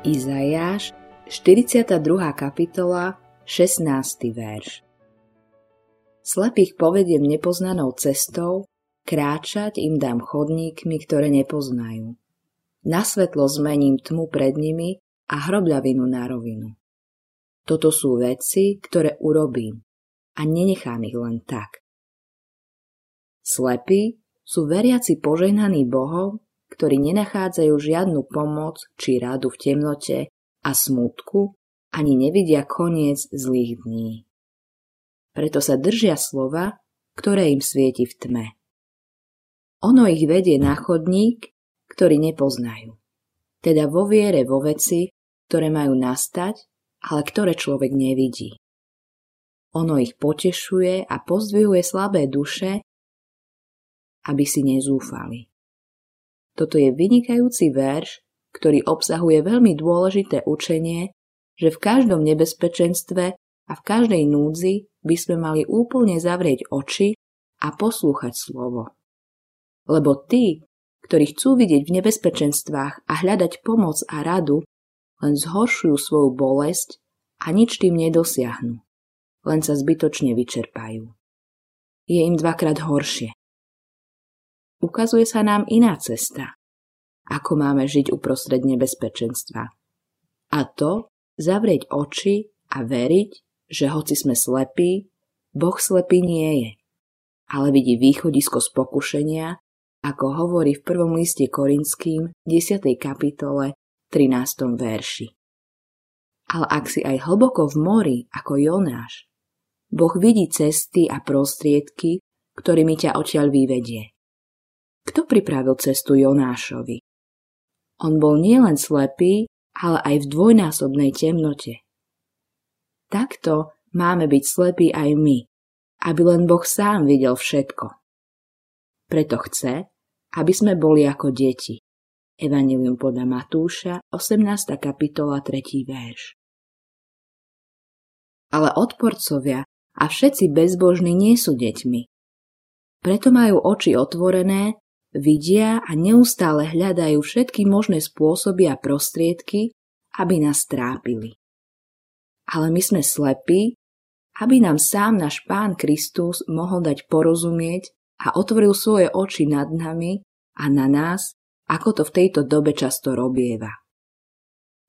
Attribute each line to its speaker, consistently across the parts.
Speaker 1: Izajáš, 42. kapitola, 16. verš. Slepých povediem nepoznanou cestou, kráčať im dám chodníkmi, ktoré nepoznajú. Na svetlo zmením tmu pred nimi a hrobľavinu na rovinu. Toto sú veci, ktoré urobím a nenechám ich len tak. Slepí sú veriaci požehnaní Bohom, ktorí nenachádzajú žiadnu pomoc či rádu v temnote a smutku, ani nevidia koniec zlých dní. Preto sa držia slova, ktoré im svieti v tme. Ono ich vedie na chodník, ktorý nepoznajú. Teda vo viere vo veci, ktoré majú nastať, ale ktoré človek nevidí. Ono ich potešuje a pozdvihuje slabé duše, aby si nezúfali. Toto je vynikajúci verš, ktorý obsahuje veľmi dôležité učenie, že v každom nebezpečenstve a v každej núdzi by sme mali úplne zavrieť oči a poslúchať slovo. Lebo tí, ktorí chcú vidieť v nebezpečenstvách a hľadať pomoc a radu, len zhoršujú svoju bolesť a nič tým nedosiahnu. Len sa zbytočne vyčerpajú. Je im dvakrát horšie ukazuje sa nám iná cesta, ako máme žiť uprostred nebezpečenstva. A to zavrieť oči a veriť, že hoci sme slepí, Boh slepý nie je, ale vidí východisko z pokušenia, ako hovorí v prvom liste Korinským 10. kapitole 13. verši. Ale ak si aj hlboko v mori ako Jonáš, Boh vidí cesty a prostriedky, ktorými ťa odtiaľ vyvedie. Kto pripravil cestu Jonášovi? On bol nielen slepý, ale aj v dvojnásobnej temnote. Takto máme byť slepí aj my, aby len Boh sám videl všetko. Preto chce, aby sme boli ako deti. Evangelium podľa Matúša, 18. kapitola, 3. verš. Ale odporcovia a všetci bezbožní nie sú deťmi. Preto majú oči otvorené Vidia a neustále hľadajú všetky možné spôsoby a prostriedky, aby nás trápili. Ale my sme slepí, aby nám sám náš Pán Kristus mohol dať porozumieť a otvoril svoje oči nad nami a na nás, ako to v tejto dobe často robieva.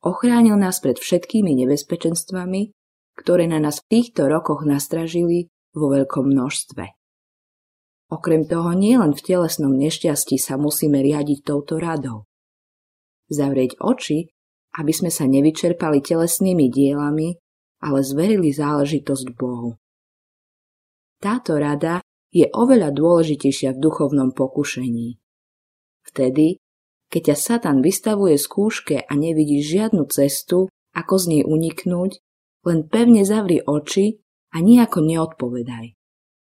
Speaker 1: Ochránil nás pred všetkými nebezpečenstvami, ktoré na nás v týchto rokoch nastražili vo veľkom množstve. Okrem toho nielen v telesnom nešťastí sa musíme riadiť touto radou. Zavrieť oči, aby sme sa nevyčerpali telesnými dielami, ale zverili záležitosť Bohu. Táto rada je oveľa dôležitejšia v duchovnom pokušení. Vtedy, keď ťa Satan vystavuje skúške a nevidíš žiadnu cestu, ako z nej uniknúť, len pevne zavri oči a nejako neodpovedaj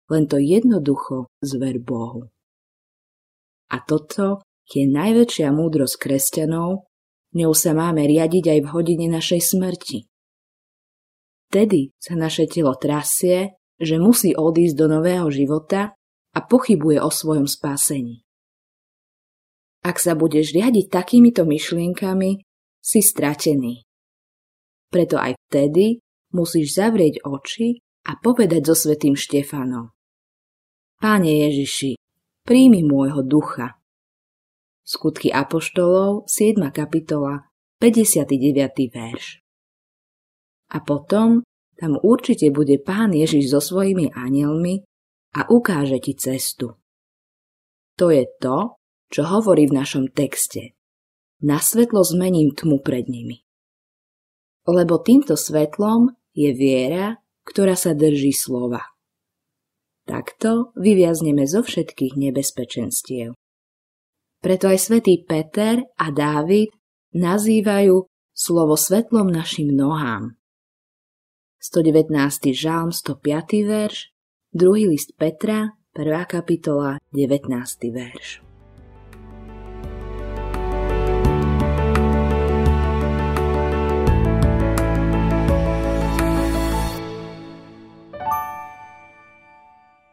Speaker 1: len to jednoducho zver Bohu. A toto je najväčšia múdrosť kresťanov, ňou sa máme riadiť aj v hodine našej smrti. Tedy sa naše telo trasie, že musí odísť do nového života a pochybuje o svojom spásení. Ak sa budeš riadiť takýmito myšlienkami, si stratený. Preto aj vtedy musíš zavrieť oči a povedať so svetým Štefanom. Páne Ježiši, príjmi môjho ducha. Skutky Apoštolov, 7. kapitola, 59. verš. A potom tam určite bude Pán Ježiš so svojimi anielmi a ukáže ti cestu. To je to, čo hovorí v našom texte. Na svetlo zmením tmu pred nimi. Lebo týmto svetlom je viera, ktorá sa drží slova. Takto vyviazneme zo všetkých nebezpečenstiev. Preto aj svätý Peter a Dávid nazývajú slovo svetlom našim nohám. 119. žalm 105. verš, 2. list Petra, 1. kapitola, 19. verš.